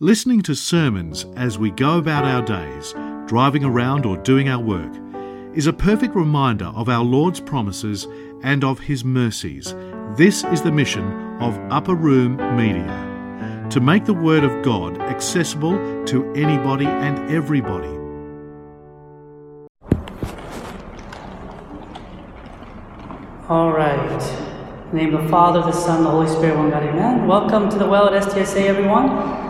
Listening to sermons as we go about our days, driving around or doing our work, is a perfect reminder of our Lord's promises and of His mercies. This is the mission of Upper Room Media to make the Word of God accessible to anybody and everybody. All right. In the name of the Father, the Son, the Holy Spirit, one God, amen. Welcome to the well at STSA, everyone.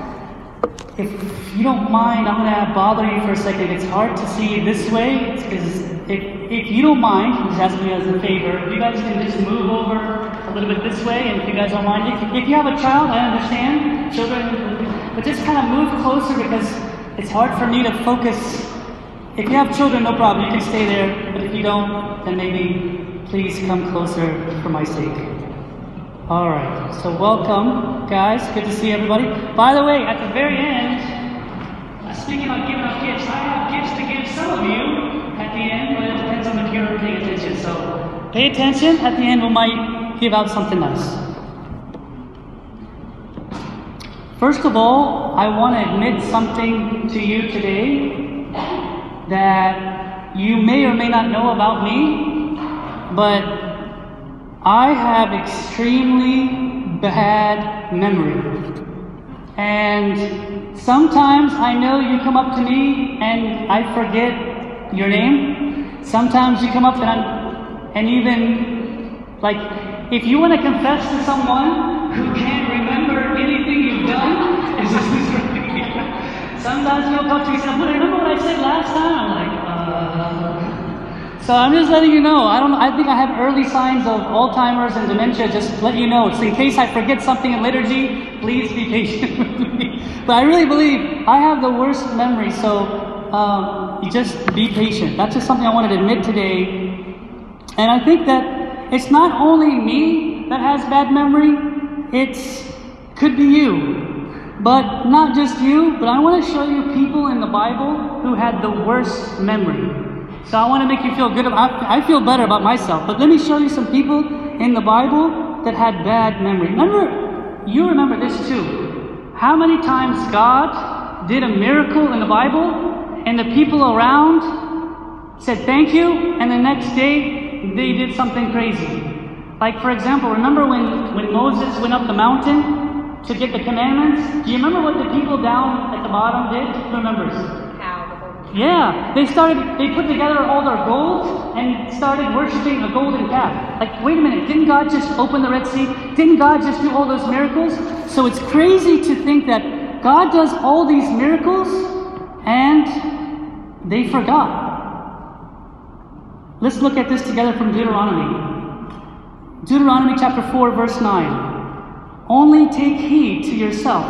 If you don't mind, I'm going to bother you for a second. It's hard to see this way because if, if you don't mind, just ask me as a favor, if you guys can just move over a little bit this way, and if you guys don't mind, if, if you have a child, I understand, children, but just kind of move closer because it's hard for me to focus. If you have children, no problem, you can stay there, but if you don't, then maybe please come closer for my sake. All right, so welcome, guys. Good to see everybody. By the way, at the very end, speaking about giving out gifts, I have gifts to give some of you at the end, but it depends on if you're paying attention. So pay attention. At the end, we might give out something nice. First of all, I want to admit something to you today that you may or may not know about me, but I have extremely bad memory. And sometimes I know you come up to me and I forget your name. Sometimes you come up and I'm, and even like if you want to confess to someone who can't remember anything you've done, is this Sometimes you'll come to me and say, remember what I said last time? I'm like, uh, so I'm just letting you know. I don't. I think I have early signs of Alzheimer's and dementia. Just let you know. It's in case I forget something in liturgy. Please be patient with me. But I really believe I have the worst memory. So um, just be patient. That's just something I wanted to admit today. And I think that it's not only me that has bad memory. It's could be you, but not just you. But I want to show you people in the Bible who had the worst memory. So I want to make you feel good. About, I feel better about myself. But let me show you some people in the Bible that had bad memory. Remember, you remember this too. How many times God did a miracle in the Bible and the people around said thank you, and the next day they did something crazy. Like, for example, remember when, when Moses went up the mountain to get the commandments? Do you remember what the people down at the bottom did? Who remembers? Yeah, they started, they put together all their gold and started worshiping a golden calf. Like, wait a minute, didn't God just open the Red Sea? Didn't God just do all those miracles? So it's crazy to think that God does all these miracles and they forgot. Let's look at this together from Deuteronomy. Deuteronomy chapter 4, verse 9. Only take heed to yourself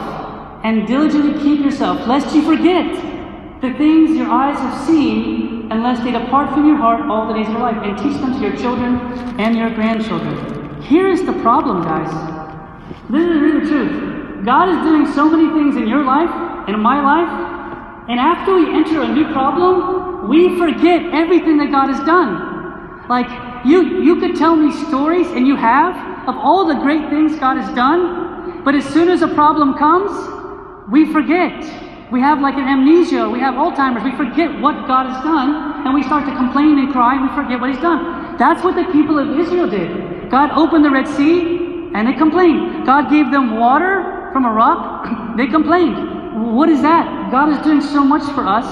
and diligently keep yourself, lest you forget the things your eyes have seen, unless they depart from your heart all the days of your life, and teach them to your children and your grandchildren. Here is the problem, guys. This is really the truth. God is doing so many things in your life and in my life, and after we enter a new problem, we forget everything that God has done. Like, you, you could tell me stories, and you have, of all the great things God has done, but as soon as a problem comes, we forget. We have like an amnesia, we have Alzheimer's, we forget what God has done, and we start to complain and cry, and we forget what He's done. That's what the people of Israel did. God opened the Red Sea, and they complained. God gave them water from a rock, they complained. What is that? God is doing so much for us,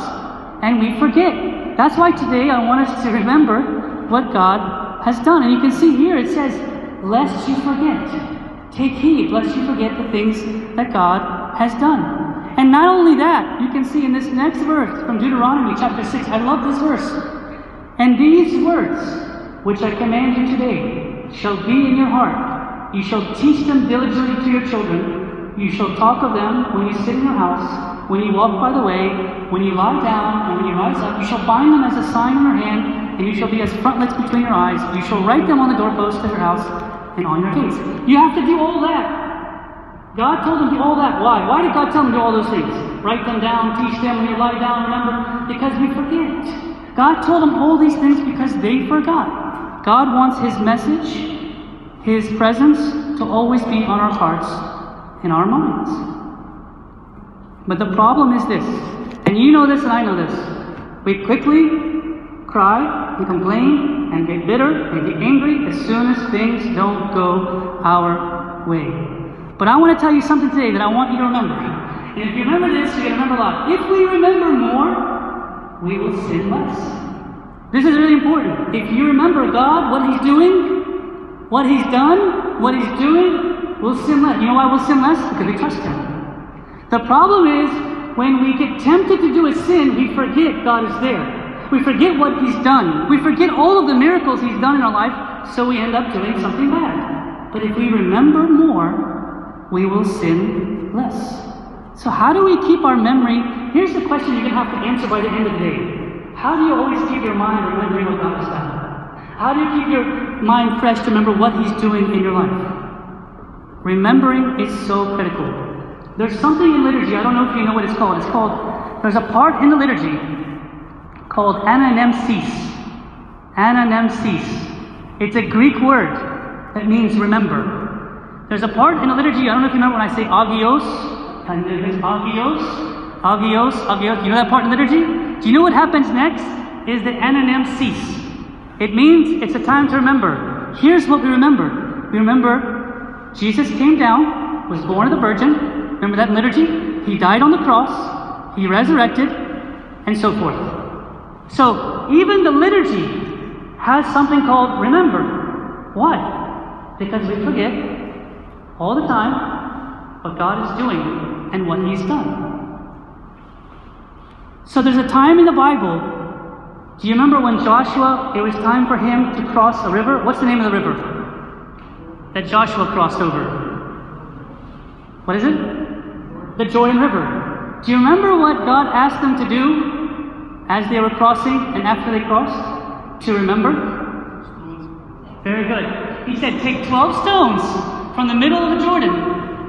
and we forget. That's why today I want us to remember what God has done. And you can see here it says, Lest you forget. Take heed, lest you forget the things that God has done. And not only that, you can see in this next verse from Deuteronomy chapter 6, I love this verse. And these words, which I command you today, shall be in your heart. You shall teach them diligently to your children. You shall talk of them when you sit in your house, when you walk by the way, when you lie down, and when you rise up. You shall bind them as a sign on your hand, and you shall be as frontlets between your eyes. You shall write them on the doorposts of your house and on your gates. You have to do all that God told them to do all that. Why? Why did God tell them to do all those things? Write them down, teach them when you lie down, remember? Because we forget. God told them all these things because they forgot. God wants His message, His presence to always be on our hearts and our minds. But the problem is this, and you know this and I know this. We quickly cry and complain and get bitter and get angry as soon as things don't go our way. But I want to tell you something today that I want you to remember. And if you remember this, you're going to remember a lot. If we remember more, we will sin less. This is really important. If you remember God, what He's doing, what He's done, what He's doing, we'll sin less. You know why we'll sin less? Because we trust Him. The problem is when we get tempted to do a sin, we forget God is there. We forget what He's done. We forget all of the miracles He's done in our life, so we end up doing something bad. But if we remember more, we will sin less. So, how do we keep our memory? Here's the question you're going to have to answer by the end of the day. How do you always keep your mind remembering what God has done? How do you keep your mind fresh to remember what He's doing in your life? Remembering is so critical. There's something in liturgy, I don't know if you know what it's called. It's called, there's a part in the liturgy called anamnesis. Anamnesis. It's a Greek word that means remember. There's a part in the liturgy, I don't know if you remember when I say agios, agios, agios, agios. You know that part in the liturgy? Do you know what happens next? Is the anamnesis. It means it's a time to remember. Here's what we remember. We remember Jesus came down, was born of the Virgin, Remember that in liturgy? He died on the cross, he resurrected, and so forth. So even the liturgy has something called remember. Why? Because we forget all the time what God is doing and what He's done. So there's a time in the Bible. Do you remember when Joshua, it was time for him to cross a river? What's the name of the river that Joshua crossed over? What is it? the Jordan River. Do you remember what God asked them to do as they were crossing and after they crossed? To remember? Very good. He said, Take 12 stones from the middle of the Jordan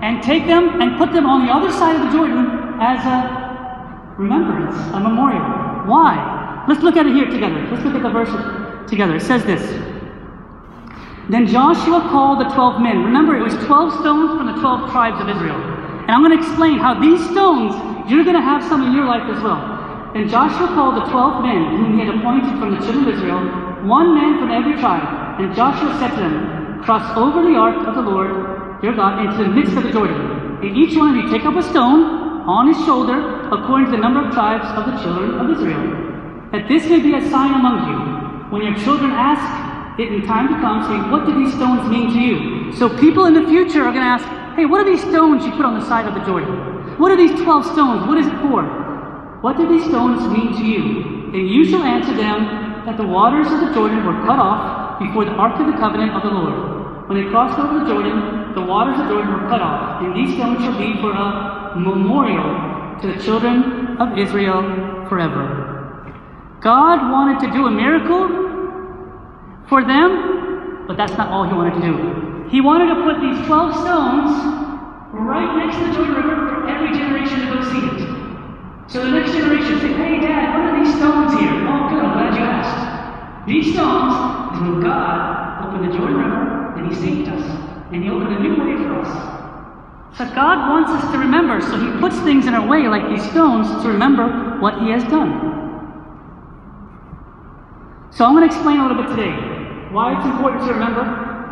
and take them and put them on the other side of the Jordan as a remembrance, a memorial. Why? Let's look at it here together. Let's look at the verse together. It says this. Then Joshua called the 12 men. Remember, it was 12 stones from the 12 tribes of Israel. And I'm going to explain how these stones, you're going to have some in your life as well. Then Joshua called the twelve men whom he had appointed from the children of Israel, one man from every tribe. And Joshua said to them, Cross over the ark of the Lord your God into the midst of the Jordan. And each one of you take up a stone on his shoulder according to the number of tribes of the children of Israel. That this may be a sign among you. When your children ask it in time to come, saying, What do these stones mean to you? So people in the future are going to ask, Hey, what are these stones you put on the side of the Jordan? What are these 12 stones? What is it for? What do these stones mean to you? And you shall answer them that the waters of the Jordan were cut off before the ark of the covenant of the Lord. When they crossed over the Jordan, the waters of Jordan were cut off, and these stones shall be for a memorial to the children of Israel forever. God wanted to do a miracle for them, but that's not all He wanted to do. He wanted to put these 12 stones right next to the Jordan River for every generation to go see it. So the next generation say, hey dad, what are these stones here? Oh good, I'm glad you asked. These stones is when God opened the Jordan River he saved us. And he opened a new way for us. But God wants us to remember, so he puts things in our way like these stones to remember what he has done. So I'm going to explain a little bit today why it's important to remember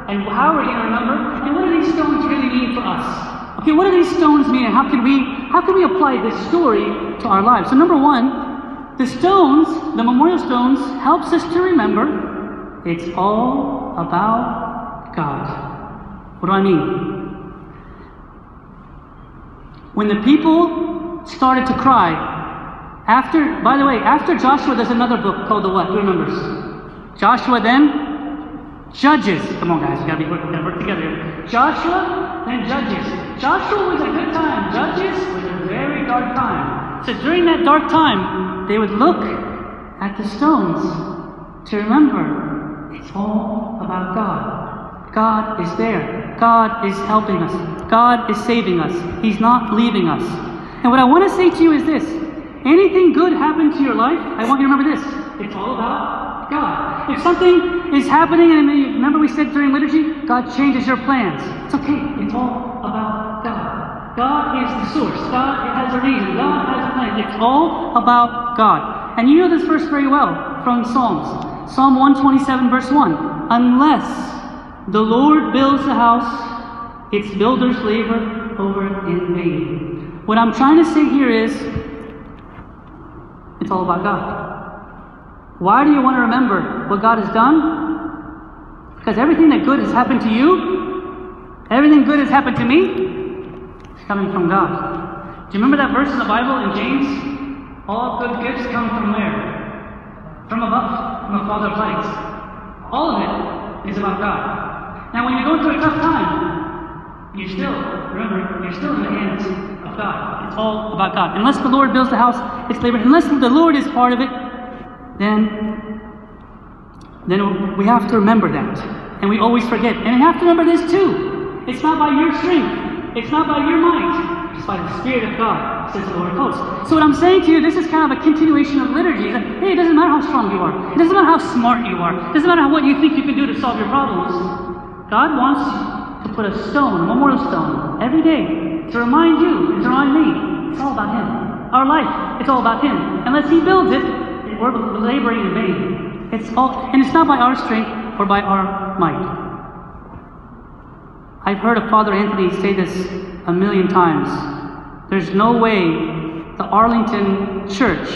and how we're we going to remember? And what do these stones really mean for us? Okay, what do these stones mean? And how can we how can we apply this story to our lives? So number one, the stones, the memorial stones, helps us to remember it's all about God. What do I mean? When the people started to cry, after, by the way, after Joshua, there's another book called the what? Who remembers? Joshua then Judges. Come on, guys. We gotta be we gotta work together. Joshua, then Judges. Joshua was a good time. Judges was a very dark time. So during that dark time, they would look at the stones to remember it's all about God. God is there. God is helping us. God is saving us. He's not leaving us. And what I want to say to you is this anything good happened to your life, I want you to remember this. It's all about God. If something is happening, and remember we said during liturgy, God changes your plans. It's okay. It's all about God. God is the source. God has a reason. God has a plan. It's all about God. And you know this verse very well from Psalms. Psalm 127, verse 1. Unless the Lord builds the house, its builders labor over in vain. What I'm trying to say here is it's all about God. Why do you want to remember what God has done? Because everything that good has happened to you, everything good has happened to me, it's coming from God. Do you remember that verse in the Bible in James? All good gifts come from where? From above, from the Father of lights. All of it is about God. Now, when you're going through a tough time, you still, remember, you're still in the hands of God. It's all about God. Unless the Lord builds the house, it's labor. Unless the Lord is part of it, then, then we have to remember that. And we always forget. And you have to remember this too. It's not by your strength. It's not by your might. It's by the Spirit of God, says the Lord of hosts. So what I'm saying to you, this is kind of a continuation of liturgy. Hey, it doesn't matter how strong you are. It doesn't matter how smart you are. It doesn't matter what you think you can do to solve your problems. God wants to put a stone, a memorial stone, every day to remind you and to remind me. It's all about Him. Our life, it's all about Him. Unless He builds it, we're laboring in vain. It's all, and it's not by our strength or by our might. I've heard of Father Anthony say this a million times. There's no way the Arlington Church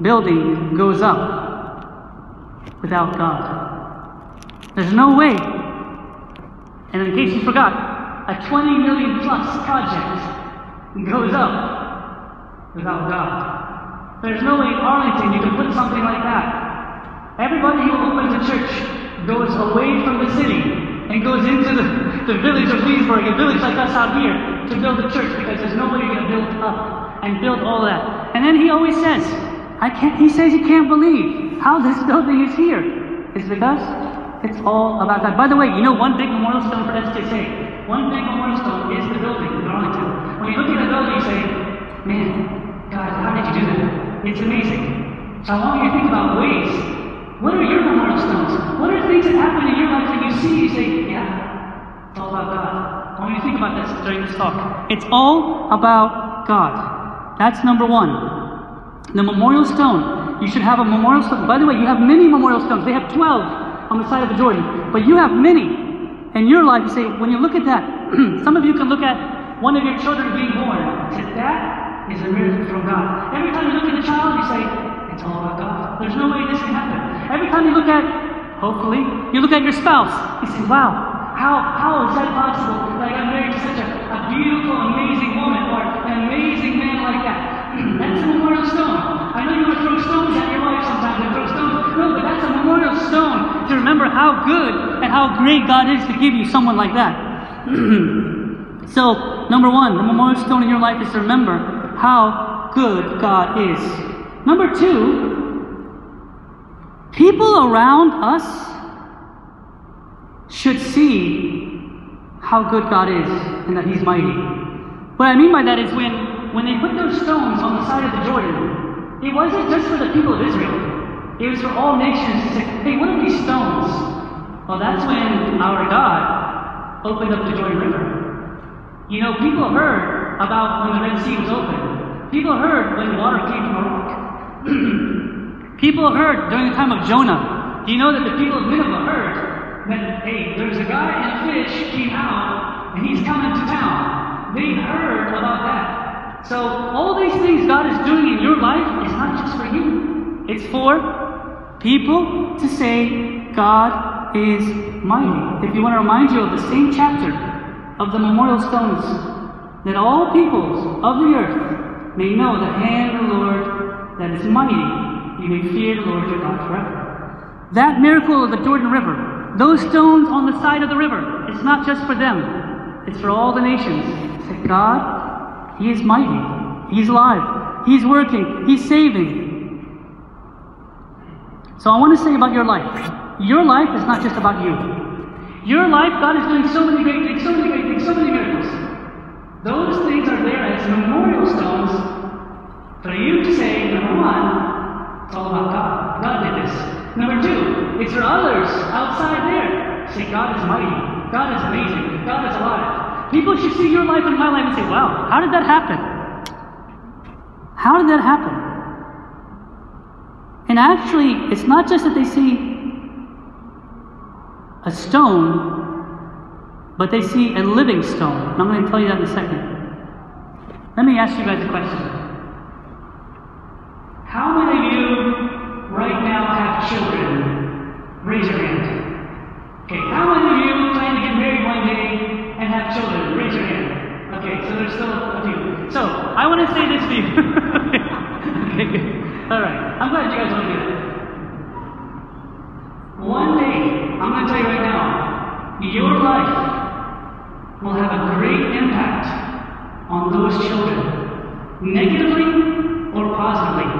building goes up without God. There's no way. And in case you forgot, a 20 million plus project goes up without God. There's no way in Arlington you can put something like that. Everybody who opens a church goes away from the city and goes into the, the village of Leesburg, a village like us out here, to build a church because there's nobody going to build up and build all that. And then he always says, I can't, he says he can't believe how this building is here. It's because it's all about God. By the way, you know one big memorial stone for STSA? One big memorial stone is the building in Arlington. When you look at the building, you say, man, God, how did you do that? It's amazing. So I want you to think about ways what are your memorial stones? What are things that happen in your life that you see, you say, yeah, it's all about God. I want you to think about this during this talk. It's all about God. That's number one. The memorial stone. You should have a memorial stone. By the way, you have many memorial stones. They have 12 on the side of the Jordan. But you have many in your life. You say, when you look at that, some of you can look at one of your children being born. Say, that is a miracle from God. Every time you look at a child, you say, it's all about God. There's no way this can happen. Every time you look at, hopefully, you look at your spouse, you say, wow, how, how is that possible? Like I'm married to such a, a beautiful, amazing woman or an amazing man like that. that's a memorial stone. I know you to throw stones at your wife sometimes and throw stones. No, but that's a remember how good and how great God is to give you someone like that. so, number one, the memorial stone in your life is to remember how good God is. Number two, people around us should see how good God is and that He's mighty. What I mean by that is when, when they put those stones on the side of the Jordan, it wasn't just for the people of Israel, it was for all nations to say, hey, what are these stones? Well, that's when our God opened up the Jordan River. You know, people heard about when the Red Sea was open. People heard when water came from a rock. people heard during the time of Jonah. Do you know that the people of Nineveh heard that, hey, there's a guy and a fish came out and he's coming to town? They heard about that. So all these things God is doing in your life is not just for you. It's for people to say God is mighty. If you want to remind you of the same chapter of the memorial stones, that all peoples of the earth may know the hand of the Lord that is mighty. You may fear the Lord your God forever. That miracle of the Jordan River, those stones on the side of the river, it's not just for them, it's for all the nations. Say, God, He is mighty. He's alive. He's working. He's saving. So I want to say about your life. Your life is not just about you. Your life, God is doing so many great things, so many great things, so many miracles. Those things are there as memorial stones for you to say, number one, it's all about God. God did this. Number two, it's for others outside there. Say, God is mighty. God is amazing. God is alive. People should see your life and my life and say, wow, how did that happen? How did that happen? And actually, it's not just that they see a stone, but they see a living stone. And I'm going to tell you that in a second. Let me ask you guys a question. How many of you right now have children? Raise your hand. Okay, how many of you plan to get married one day and have children? Raise your hand. Okay, so there's still a few. So I want to say this to you. okay, good. All right. I'm glad you guys want to do that. One day, I'm going to tell you right now, your life will have a great impact on those children, negatively or positively.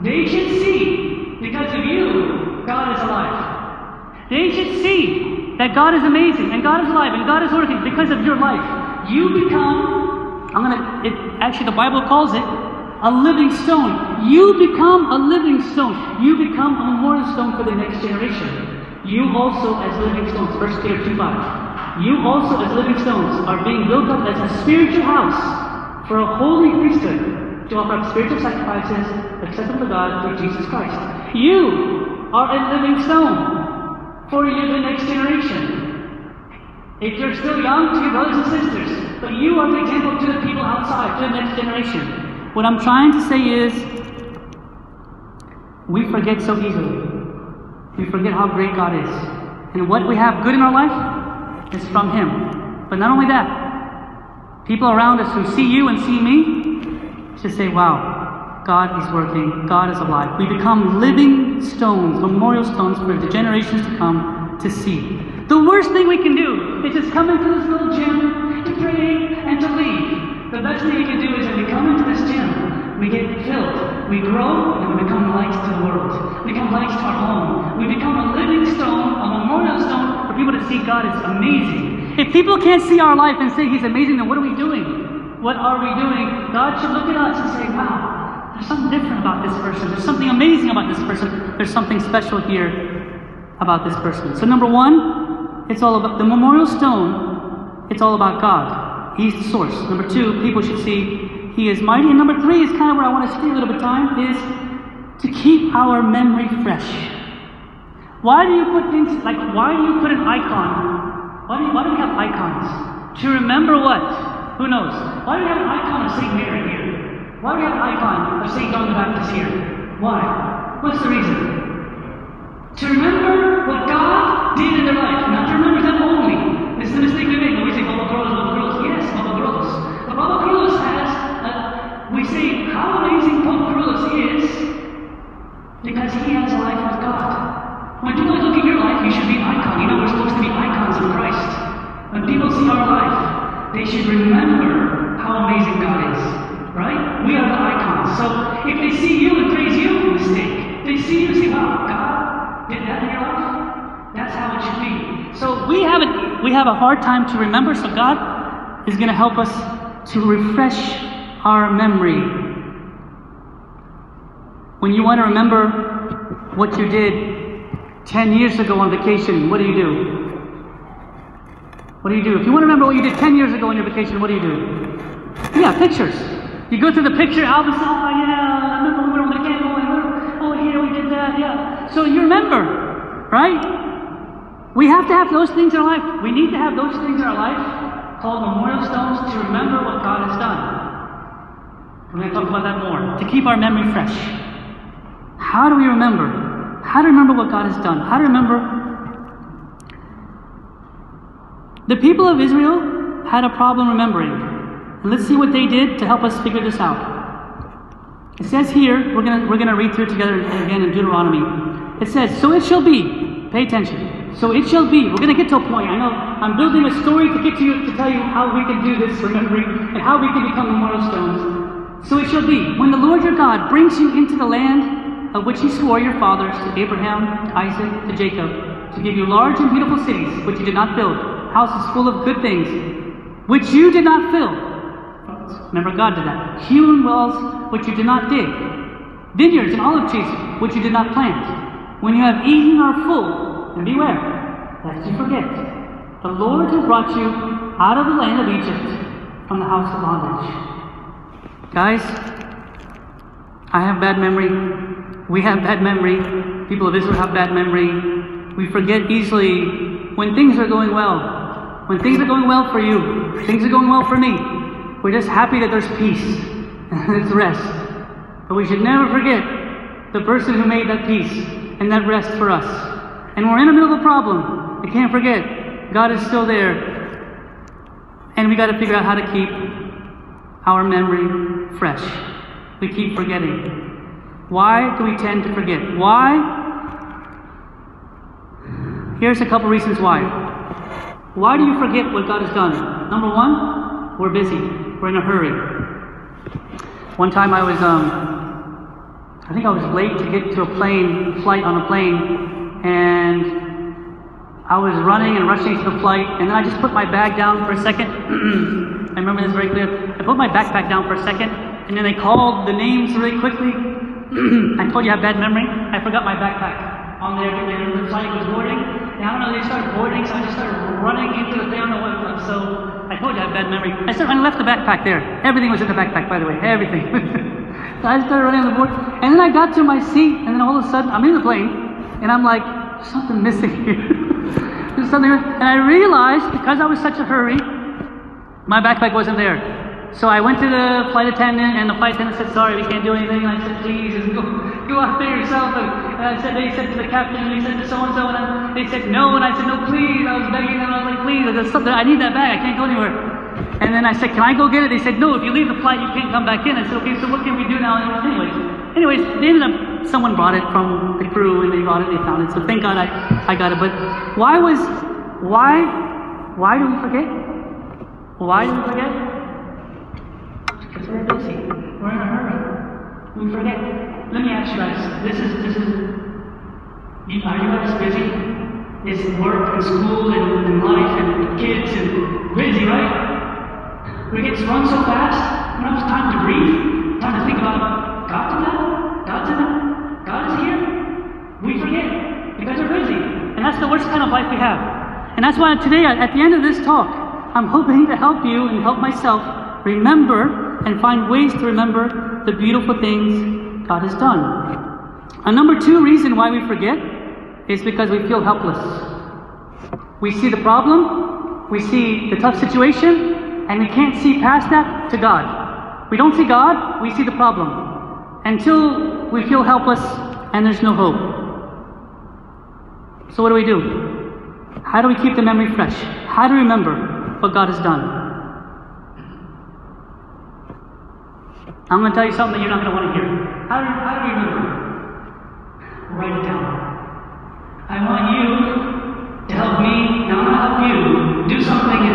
They should see, because of you, God is alive. They should see that God is amazing and God is alive and God is working because of your life. You become, I'm gonna, actually the Bible calls it a living stone. You become a living stone. You become a memorial stone for the next generation. You also, as living stones, 1 Peter 2 5. You also, as living stones, are being built up as a spiritual house for a holy priesthood to offer up spiritual sacrifices acceptable to God through Jesus Christ. You are a living stone for you, the next generation. If you're still young, to your brothers and sisters, but you are the example to the people outside, to the next generation. What I'm trying to say is, we forget so easily. We forget how great God is. And what we have good in our life is from Him. But not only that, people around us who see you and see me should say, wow, God is working, God is alive. We become living stones, memorial stones for the generations to come to see. The worst thing we can do is just come into this little gym to pray and to leave. The best thing we can do is if we come into this gym, we get filled, we grow, and we become lights to the world. We become lights to our home. We become a living stone, a memorial stone for people to see God is amazing. If people can't see our life and say He's amazing, then what are we doing? What are we doing? God should look at us and say, wow, there's something different about this person. There's something amazing about this person. There's something special here about this person. So, number one, it's all about the memorial stone, it's all about God. He's the source. Number two, people should see He is mighty. And number three is kind of where I want to stay a little bit of time, is to keep our memory fresh. Why do you put things like why do you put an icon? Why do, you, why do we have icons? To remember what? Who knows? Why do we have an icon of St. Mary here? Why do we have an icon of St. John the Baptist here? Why? What's the reason? To remember what God did in their life, have a hard time to remember, so God is going to help us to refresh our memory. When you want to remember what you did 10 years ago on vacation, what do you do? What do you do? If you want to remember what you did 10 years ago on your vacation, what do you do? Yeah, pictures. You go through the picture album, oh yeah, I remember we were on oh here we did that, yeah. So you remember, right? We have to have those things in our life. We need to have those things in our life called memorial stones to remember what God has done. We're going to talk about that more. To keep our memory fresh. How do we remember? How to remember what God has done? How to remember? The people of Israel had a problem remembering. Let's see what they did to help us figure this out. It says here, we're gonna we're gonna read through together again in Deuteronomy. It says, So it shall be, pay attention. So it shall be, we're gonna get to a point. I know I'm building a story to get to you to tell you how we can do this remembering and how we can become memorial stones. So it shall be, when the Lord your God brings you into the land of which he swore your fathers to Abraham, to Isaac, to Jacob, to give you large and beautiful cities which you did not build, houses full of good things, which you did not fill. Remember, God did that. Hewn wells which you did not dig, vineyards and olive trees which you did not plant. When you have eaten are full, and beware, lest you forget. The Lord who brought you out of the land of Egypt from the house of bondage. Guys, I have bad memory. We have bad memory. People of Israel have bad memory. We forget easily when things are going well. When things are going well for you, things are going well for me. We're just happy that there's peace and there's rest. But we should never forget the person who made that peace and that rest for us. And we're in the middle of a problem. We can't forget God is still there. And we got to figure out how to keep our memory fresh. We keep forgetting. Why do we tend to forget? Why? Here's a couple reasons why. Why do you forget what God has done? Number one, we're busy. We're in a hurry. One time I was, um, I think I was late to get to a plane, flight on a plane, and I was running and rushing to the flight, and then I just put my bag down for a second. I remember this very clear. I put my backpack down for a second, and then they called the names really quickly. I told you I have bad memory. I forgot my backpack on there the flight was boarding. And I don't know, they started boarding, so I just started running into the thing. I don't know what So I told you I have bad memory. I started, I left the backpack there. Everything was in the backpack, by the way. Everything. so I started running on the board. And then I got to my seat, and then all of a sudden, I'm in the plane, and I'm like, something missing here. there's something. And I realized, because I was such a hurry, my backpack wasn't there. So I went to the flight attendant, and the flight attendant said, "Sorry, we can't do anything." And I said, "Jesus, go, go out there yourself." And, I said, they said to the captain, and he said to so and so, and they said, "No." And I said, "No, please." I was begging them. I was like, "Please, there's something. I need that bag. I can't go anywhere." And then I said, "Can I go get it?" They said, "No. If you leave the flight, you can't come back in." I said, "Okay, so what can we do now?" anyways, anyways, they ended up. Someone brought it from the crew, and they got it. They found it. So thank God I, I got it. But why was, why, why do we forget? Why do we forget? Because we're busy. We're in a hurry. We forget. Let me ask you guys. This is this is. Are you guys busy? Is work and school and, and life and kids and busy, right? We get run so fast. We don't have time to breathe. Time to think about God did that. God did that. God is here. We forget because we're busy, and that's the worst kind of life we have. And that's why today, at the end of this talk, I'm hoping to help you and help myself remember and find ways to remember the beautiful things God has done. A number two reason why we forget is because we feel helpless. We see the problem, we see the tough situation, and we can't see past that to God. We don't see God, we see the problem. Until we feel helpless and there's no hope. So, what do we do? How do we keep the memory fresh? How do we remember what God has done? I'm going to tell you something that you're not going to want to hear. How do, how do we remember? Write it down. I want you to help me, and I'm going to help you do something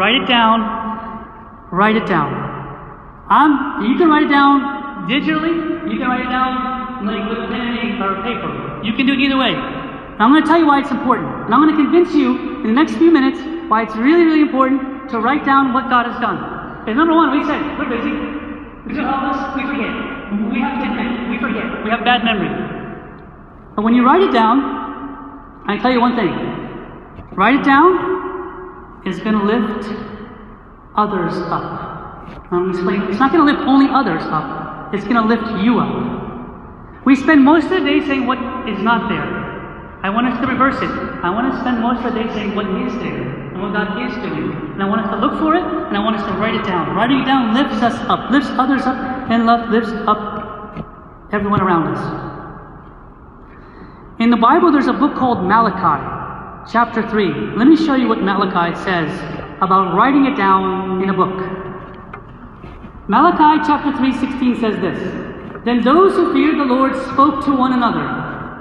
Write it down. Write it down. Um, you can write it down digitally. You can write it down like with a pen and ink or paper. You can do it either way. Now I'm going to tell you why it's important, and I'm going to convince you in the next few minutes why it's really, really important to write down what God has done. Because number one, we said we're busy. We feel helpless. We forget. We have admit we forget. We have bad memory. But when you write it down, I tell you one thing. Write it down is going to lift others up. Um, Explain. It's not going to lift only others up. It's going to lift you up. We spend most of the day saying what is not there. I want us to reverse it. I want to spend most of the day saying what is there and what God is doing. And I want us to look for it and I want us to write it down. Writing it down lifts us up, lifts others up, and love lifts up everyone around us. In the Bible, there's a book called Malachi, chapter 3. Let me show you what Malachi says about writing it down in a book. Malachi chapter 3, 16 says this Then those who feared the Lord spoke to one another,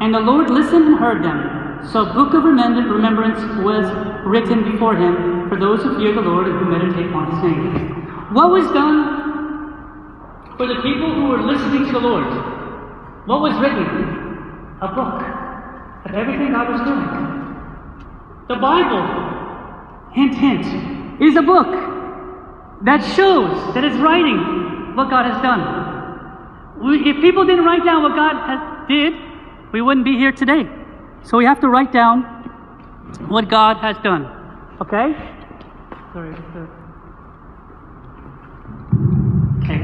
and the Lord listened and heard them. So a book of remembrance was written before him for those who fear the Lord and who meditate on his name. What was done for the people who were listening to the Lord? What was written? A book of everything God was doing. The Bible, hint, hint, is a book. that shows that it's writing what God has done. We, if people didn't write down what God has, did, we wouldn't be here today. So we have to write down what God has done. Okay? Sorry. Okay.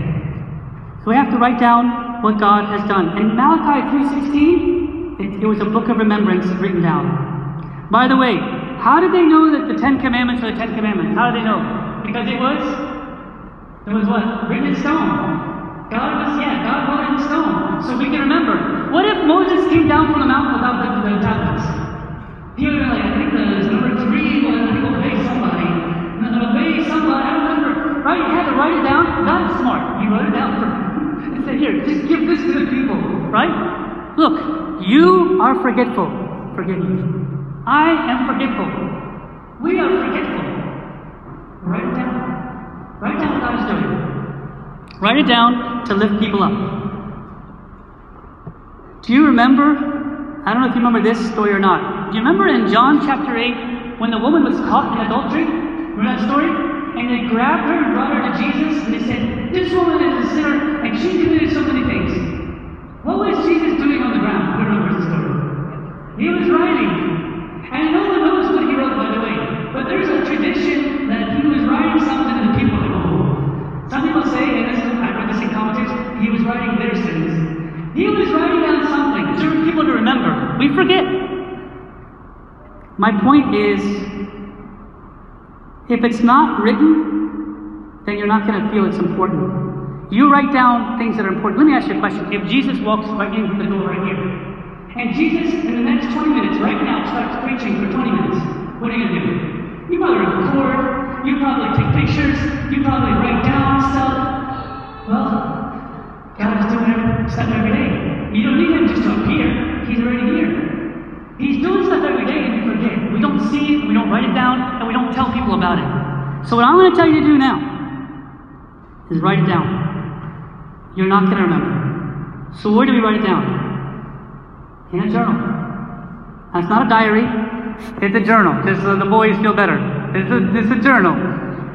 So we have to write down what God has done. And Malachi 3.16, it, it was a book of remembrance written down. By the way, how did they know that the Ten Commandments are the Ten Commandments? How did they know? Because it was, it was what? Written in stone. God was, yeah, God wrote in stone. So we can remember. What if Moses came down from the mountain without the, the tablets? He would have been like, I think the number three was, I obey somebody. And obey somebody, I don't remember. Right? You had to write it down. That's smart. He wrote it down for and said, here, just give this to the people. Right? Look, you are forgetful. Forgive me. I am forgetful. We are forgetful. Write it down. Write down what God is doing. Write it down to lift people up. Do you remember? I don't know if you remember this story or not. Do you remember in John chapter 8 when the woman was caught in adultery? Remember that story? And they grabbed her and brought her to Jesus and they said, This woman is a sinner and she committed so many things. What was Jesus doing on the ground? Who remembers the story? He was writing. And no one knows what he wrote, by the way. But there's a tradition that he was writing something to the people like, oh. Some people say, and this, is, I read this in commentaries, he was writing their sins. He was writing down something for people to remember. We forget. My point is, if it's not written, then you're not going to feel it's important. You write down things that are important. Let me ask you a question. If Jesus walks right in the door right here, and Jesus, in the next 20 minutes, right now, starts preaching for 20 minutes, what are you going to do? You probably record, you probably take pictures, you probably write down stuff. Well, God is doing stuff every day. You don't need Him just to appear, He's already here. He's doing stuff every day and we forget. We don't see it, we don't write it down, and we don't tell people about it. So, what I'm going to tell you to do now is write it down. You're not going to remember. So, where do we write it down? In a journal. That's not a diary, it's a journal, just so the boys feel better. It's a, it's a journal.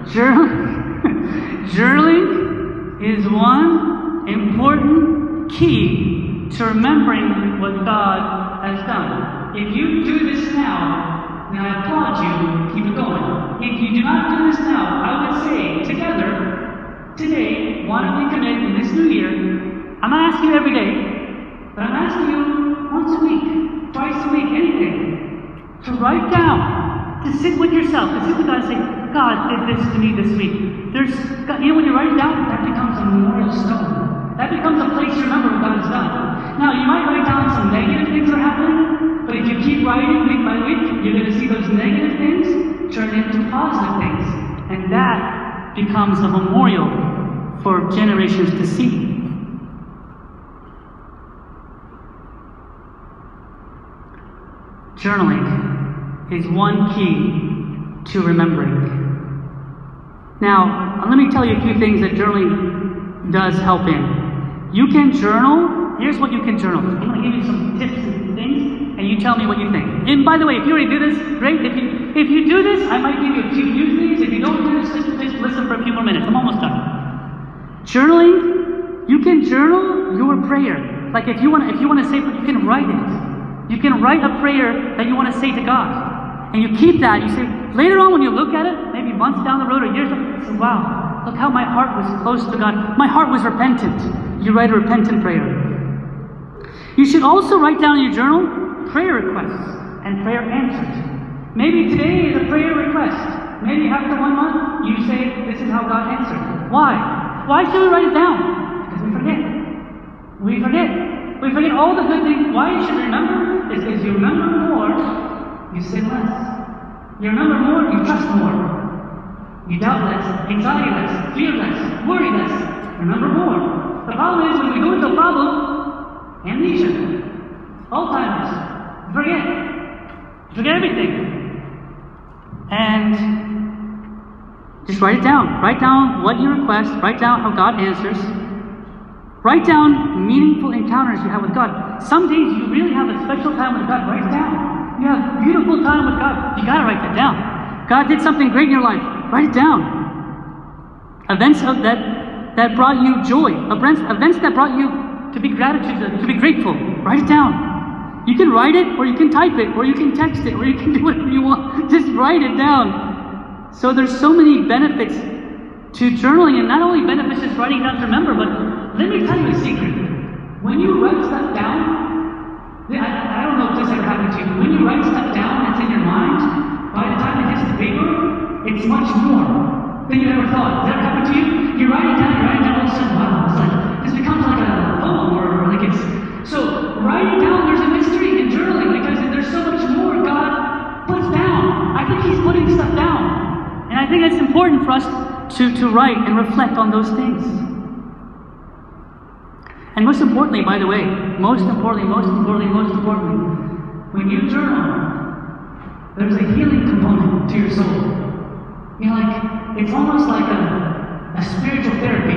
Journal, journaling is one important key to remembering what God has done. If you do this now, then I applaud you, keep it going. If you do not do this now, I would say together, today, why don't we commit in this new year? I'm not asking you every day, but I'm asking you once a week, twice a week, anything, to write down, to sit with yourself, to sit with God and say, God did this to me this week. There's, God, you know, when you write it down, that becomes a memorial stone. That becomes a place to remember what God has done. Now, you might write down some negative things that are happening, but if you keep writing week by week, you're going to see those negative things turn into positive things. And that becomes a memorial for generations to see. Journaling is one key to remembering. Now, uh, let me tell you a few things that journaling does help in. You can journal. Here's what you can journal. I'm going to give you some tips and things, and you tell me what you think. And by the way, if you already do this, great. If you if you do this, I might give you a few use these. If you don't do this, just, just listen for a few more minutes. I'm almost done. Journaling, you can journal your prayer. Like if you want, if you want to say, you can write it. You can write a prayer that you want to say to God. And you keep that. You say, later on when you look at it, maybe months down the road or years, you say, wow, look how my heart was close to God. My heart was repentant. You write a repentant prayer. You should also write down in your journal prayer requests and prayer answers. Maybe today is a prayer request. Maybe after one month, you say, this is how God answered. Why? Why should we write it down? Because we forget. We forget. We forget all the good things. Why you should remember is because you remember more, you sin less. You remember more, you trust more. You doubt less, anxiety less, fear less, worry less. Remember more. The problem is when we go into a problem, amnesia, Alzheimer's, forget. Forget everything. And just write it down. Write down what you request, write down how God answers. Write down meaningful encounters you have with God. Some days you really have a special time with God. Write it down. You have a beautiful time with God. You gotta write that down. God did something great in your life. Write it down. events of that, that brought you joy, events, events that brought you to be gratitude, to be grateful. Write it down. You can write it, or you can type it, or you can text it, or you can do whatever you want. Just write it down. So there's so many benefits to journaling, and not only benefits just writing down to remember, but let me tell you a secret. When you write stuff down, I, I don't know if this ever happened to you, when you write stuff down that's in your mind, by the time it hits the paper, it's much more than you ever thought. Has that ever happened to you? You write it down, you write it down, all of a sudden, wow, it's like, this becomes like a poem, or like it's, so writing down, there's a mystery in journaling, because there's so much more God puts down. I think He's putting stuff down. And I think it's important for us to, to write and reflect on those things. And most importantly, by the way, most importantly, most importantly, most importantly, when you journal, there's a healing component to your soul. You're like, it's almost like a, a spiritual therapy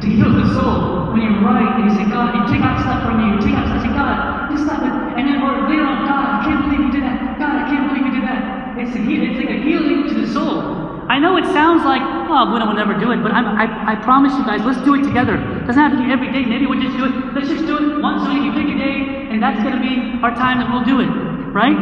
to heal the soul. When you write and you say, God, you take out stuff from you, you take out stuff, say, God, this stuff, and then we're later on, God, I can't believe you did that. God, I can't believe you did that. It's, a, it's like a healing to the soul. I know it sounds like, oh, Buddha will never do it, but I, I promise you guys, let's do it together. It doesn't have to be every day. Maybe we'll just do it. Let's just do it once a week. You pick a day, and that's going to be our time that we'll do it, right?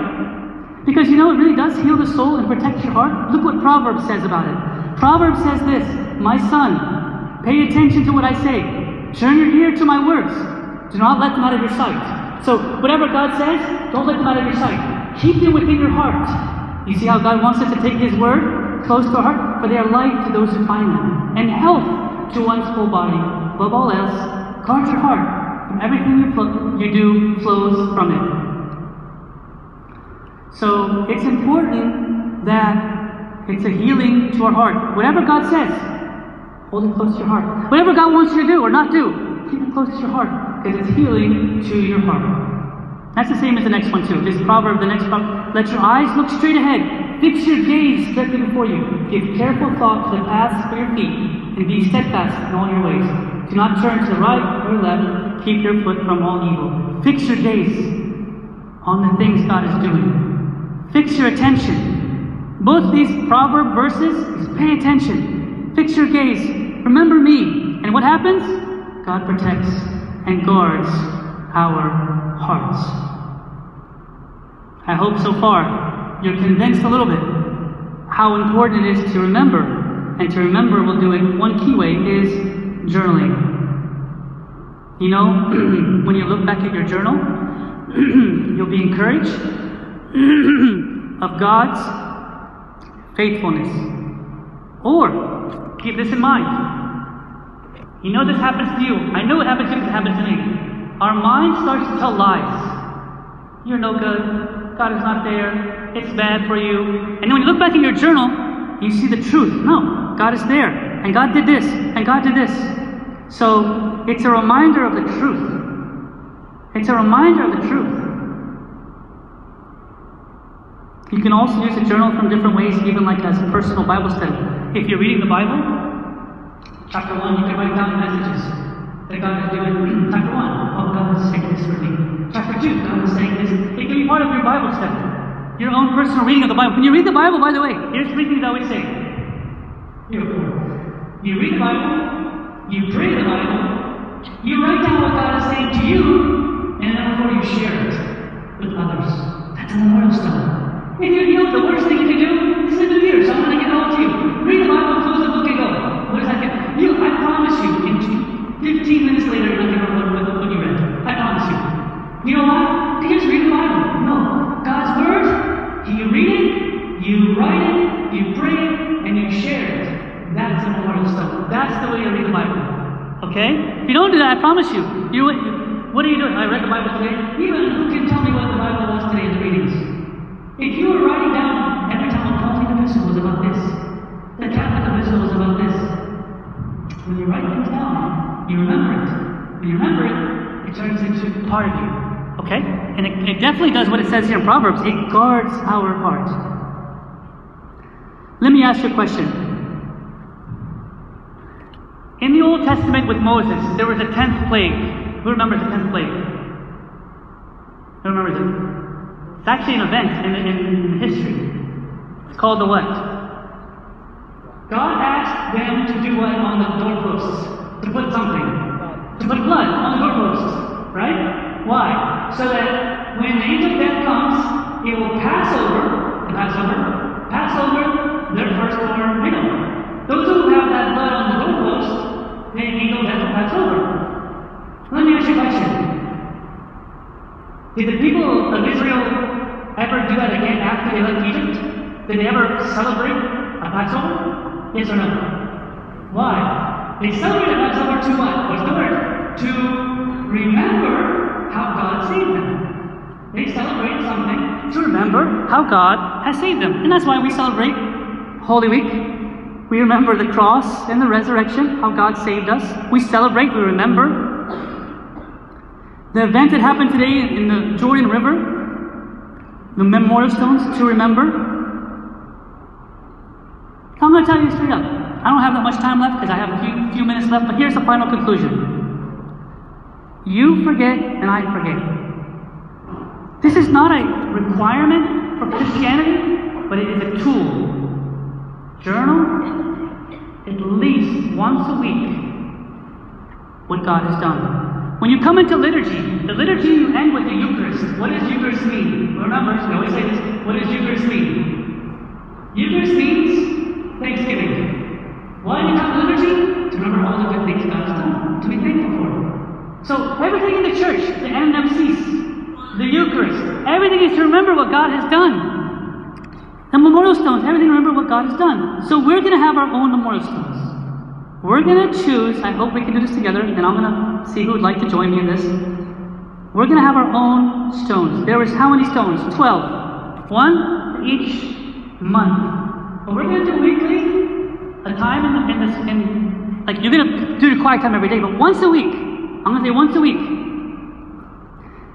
Because you know, it really does heal the soul and protect your heart. Look what Proverbs says about it. Proverbs says this My son, pay attention to what I say. Turn your ear to my words. Do not let them out of your sight. So, whatever God says, don't let them out of your sight. Keep them within your heart. You see how God wants us to take His word close to heart? For they are life to those who find them, and health to one's whole body. Above all else, guard your heart, for everything you, you do flows from it. So, it's important that it's a healing to our heart. Whatever God says, hold it close to your heart. Whatever God wants you to do or not do, keep it close to your heart because it's healing to your heart. That's the same as the next one too. This proverb, the next proverb, let your eyes look straight ahead. Fix your gaze directly before you. Give careful thought to the paths for your feet, and be steadfast in all your ways. Do not turn to the right or left. Keep your foot from all evil. Fix your gaze on the things God is doing. Fix your attention both these proverb verses is pay attention, fix your gaze, remember me. And what happens? God protects and guards our hearts. I hope so far you're convinced a little bit how important it is to remember. And to remember, we'll do it one key way is journaling. You know, when you look back at your journal, you'll be encouraged of God's faithfulness. Or, keep this in mind. You know this happens to you. I know it happens to you it happens to me. Our mind starts to tell lies. You're no good. God is not there. It's bad for you. And then when you look back in your journal, you see the truth. No, God is there. And God did this. And God did this. So it's a reminder of the truth. It's a reminder of the truth. You can also use a journal from different ways, even like as a personal Bible study. If you're reading the Bible, chapter 1, you can write down the messages that God is doing. Chapter 1, oh, God is saying this for me. Chapter 2, God is saying this. It can be part of your Bible study, your own personal reading of the Bible. When you read the Bible, by the way, here's three things I always say. You read the Bible, you pray the Bible, you write down what God is saying to you, and then before you share it with others. That's an memorial stone. If you know the worst thing you can do is in the mirror, so I'm going to get all to you. Read the Bible, 15 minutes later, you're not going remember what you read. I promise you. You know why? Because read the Bible. No. God's Word, you read it, you write it, you pray it, and you share it. That's the memorial stuff. That's the way you read the Bible. Okay? If you don't do that, I promise you, you, what are you doing? I read the Bible today. Even who can tell me what the Bible was today in the readings? If you were writing you remember it. When you remember it, it turns into part of you. Okay? And it, it definitely does what it says here in Proverbs it guards our heart. Let me ask you a question. In the Old Testament with Moses, there was a tenth plague. Who remembers the tenth plague? Who remembers it? It's actually an event in, in, in history. It's called the what? God asked them to do what on the doorposts? To put something. To put blood on the doorposts. Right? Why? So that when the angel of death comes, it will pass over, the Passover, pass over their firstborn male. Those who have that blood on the doorpost, the angel of death will pass over. Let me ask you a question. Did the people of Israel ever do that again after they left Egypt? Did they ever celebrate a Passover? Yes or no? Why? They celebrated Passover to what? What's the word? To remember how God saved them. They celebrate something to remember how God has saved them. And that's why we celebrate Holy Week. We remember the cross and the resurrection, how God saved us. We celebrate, we remember. The event that happened today in the Jordan River, the memorial stones to remember. I'm going to tell you straight up. I don't have that much time left because I have a few, few minutes left, but here's the final conclusion. You forget and I forget. This is not a requirement for Christianity, but it is a tool. Journal at least once a week what God has done. When you come into liturgy, the liturgy you end with the Eucharist. What does Eucharist mean? Remember, we always say this. What does Eucharist mean? Eucharist means Thanksgiving. Why do you have liturgy? To remember all the good things God has done, to be thankful for. So everything in the church, the NMCs, the Eucharist, everything is to remember what God has done. The memorial stones, everything remember what God has done. So we're going to have our own memorial stones. We're going to choose, I hope we can do this together, and I'm going to see who would like to join me in this. We're going to have our own stones. There is how many stones? 12. One each month. But we're going to do weekly, a time in the, in this, in, like you're to do the quiet time every day, but once a week. I'm to say once a week.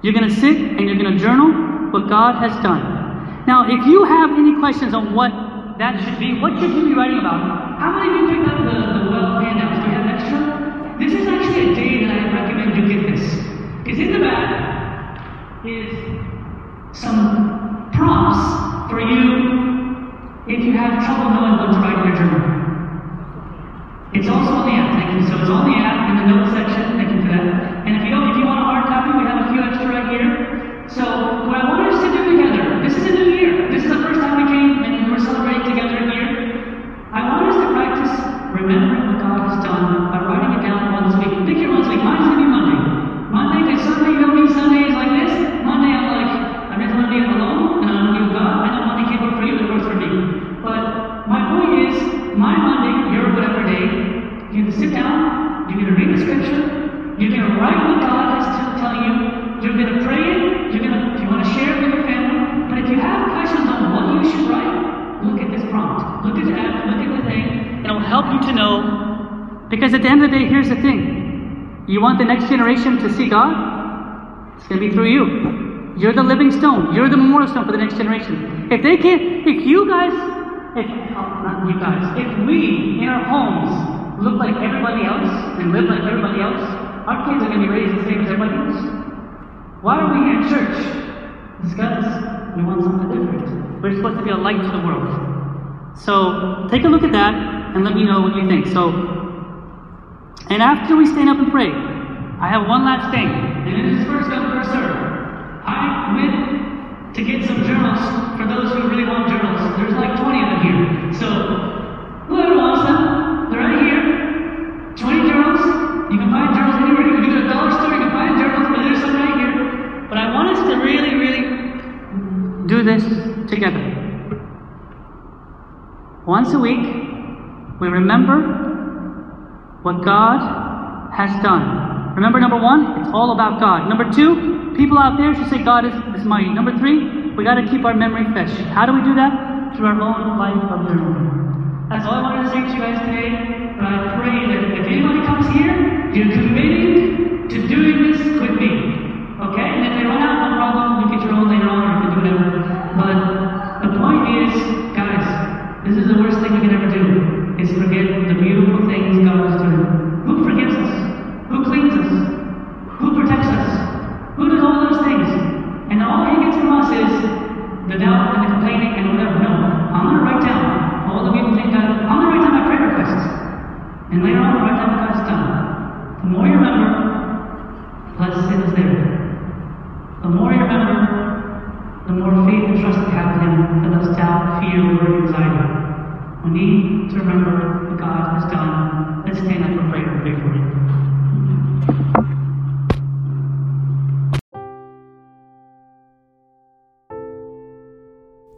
You're to sit and you're to journal what God has done. Now, if you have any questions on what that should be, what should you be writing about? How many of you picked up the, the well handouts? Do you have extra? This is actually a day that I recommend you get this. Because in the back is some prompts for you if you have trouble knowing what to write in your journal. It's on the app, thank you. So it's on the app in the notes section, It'll help you to know. Because at the end of the day, here's the thing. You want the next generation to see God? It's going to be through you. You're the living stone. You're the memorial stone for the next generation. If they can't, if you guys, if, oh, not you guys, if we in our homes look like everybody else and live like everybody else, our kids are going to be raised the same as everybody else. Why are we here in church? It's because we want something different. We're supposed to be a light to the world. So take a look at that and let me know what you think. So, and after we stand up and pray, I have one last thing, and it is first come, first serve. I went to get some journals for those who really want journals. There's like 20 of them here. So, whoever wants them, they're right here. 20 journals. You can find journals anywhere. You can go to a dollar store, you can find journals, but there's some right here. But I want us to really, really do this together. Once a week, we remember what God has done. Remember, number one, it's all about God. Number two, people out there should say God is, is mighty. Number three, we got to keep our memory fresh. How do we do that? Through our own life of journaling. That's all I wanted to say to you guys today. But I pray